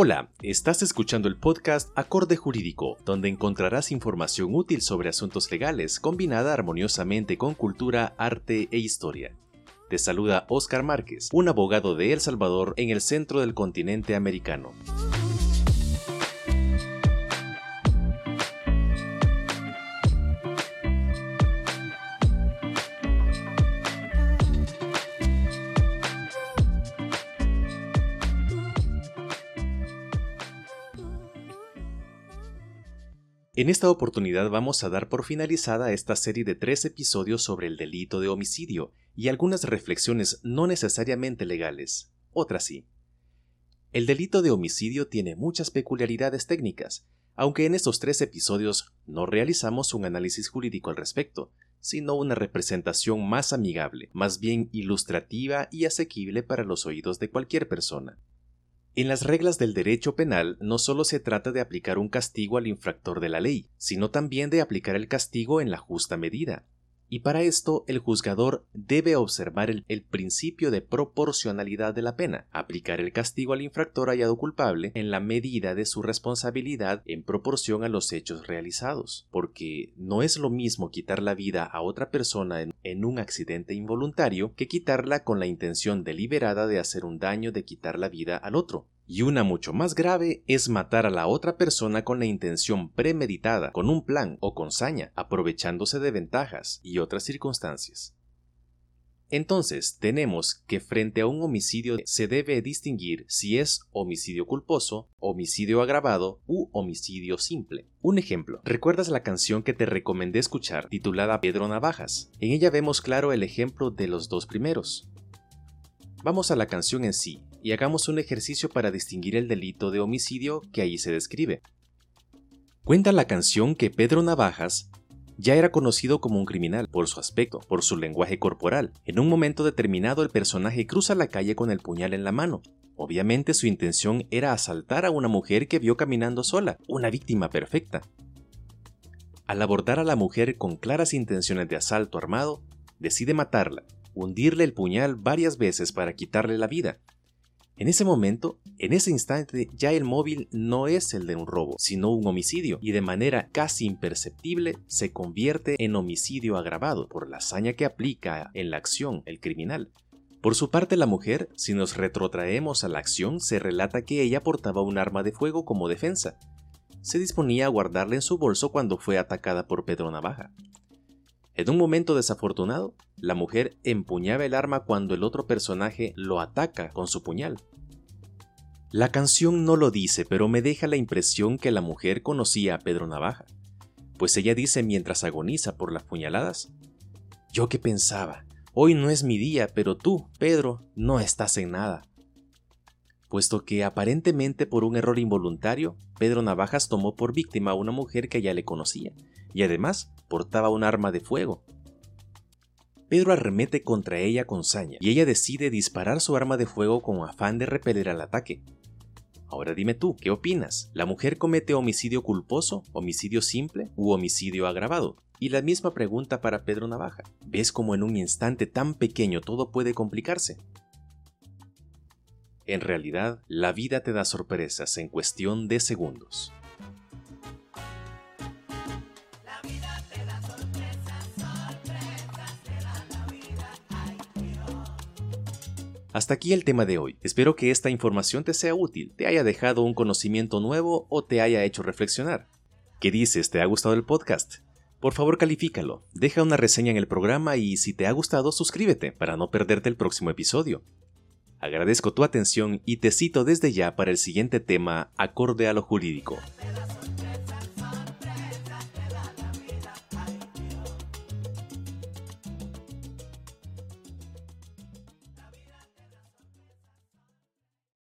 Hola, estás escuchando el podcast Acorde Jurídico, donde encontrarás información útil sobre asuntos legales combinada armoniosamente con cultura, arte e historia. Te saluda Oscar Márquez, un abogado de El Salvador en el centro del continente americano. En esta oportunidad vamos a dar por finalizada esta serie de tres episodios sobre el delito de homicidio y algunas reflexiones no necesariamente legales, otras sí. El delito de homicidio tiene muchas peculiaridades técnicas, aunque en estos tres episodios no realizamos un análisis jurídico al respecto, sino una representación más amigable, más bien ilustrativa y asequible para los oídos de cualquier persona. En las reglas del derecho penal no solo se trata de aplicar un castigo al infractor de la ley, sino también de aplicar el castigo en la justa medida, y para esto el juzgador debe observar el, principio de proporcionalidad de la pena, aplicar el castigo al infractor hallado culpable en la medida de su responsabilidad en proporción a los hechos realizados, porque no es lo mismo quitar la vida a otra persona en, un accidente involuntario que quitarla con la intención deliberada de hacer un daño de quitar la vida al otro. Y una mucho más grave es matar a la otra persona con la intención premeditada, con un plan o con saña, aprovechándose de ventajas y otras circunstancias. Entonces, tenemos que frente a un homicidio se debe distinguir si es homicidio culposo, homicidio agravado u homicidio simple. Un ejemplo, ¿recuerdas la canción que te recomendé escuchar titulada Pedro Navajas? En ella vemos claro el ejemplo de los dos primeros. Vamos a la canción en sí, y hagamos un ejercicio para distinguir el delito de homicidio que ahí se describe. Cuenta la canción que Pedro Navajas ya era conocido como un criminal por su aspecto, por su lenguaje corporal. En un momento determinado el personaje cruza la calle con el puñal en la mano. Obviamente su intención era asaltar a una mujer que vio caminando sola, una víctima perfecta. Al abordar a la mujer con claras intenciones de asalto armado, decide matarla, hundirle el puñal varias veces para quitarle la vida, en ese momento, en ese instante, ya el móvil no es el de un robo, sino un homicidio, y de manera casi imperceptible se convierte en homicidio agravado por la hazaña que aplica en la acción el criminal. Por su parte, la mujer, si nos retrotraemos a la acción, se relata que ella portaba un arma de fuego como defensa. Se disponía a guardarla en su bolso cuando fue atacada por Pedro Navaja. En un momento desafortunado, la mujer empuñaba el arma cuando el otro personaje lo ataca con su puñal. La canción no lo dice, pero me deja la impresión que la mujer conocía a Pedro Navaja, pues ella dice mientras agoniza por las puñaladas, Yo que pensaba, hoy no es mi día, pero tú, Pedro, no estás en nada. Puesto que aparentemente por un error involuntario, Pedro Navajas tomó por víctima a una mujer que ya le conocía, y además portaba un arma de fuego. Pedro arremete contra ella con saña y ella decide disparar su arma de fuego con afán de repeler al ataque. Ahora dime tú, ¿qué opinas? ¿La mujer comete homicidio culposo, homicidio simple u homicidio agravado? Y la misma pregunta para Pedro Navaja. ¿Ves cómo en un instante tan pequeño todo puede complicarse? En realidad, la vida te da sorpresas en cuestión de segundos. Hasta aquí el tema de hoy. Espero que esta información te sea útil, te haya dejado un conocimiento nuevo o te haya hecho reflexionar. ¿Qué dices? ¿Te ha gustado el podcast? Por favor califícalo, deja una reseña en el programa y si te ha gustado suscríbete para no perderte el próximo episodio. Agradezco tu atención y te cito desde ya para el siguiente tema acorde a lo jurídico.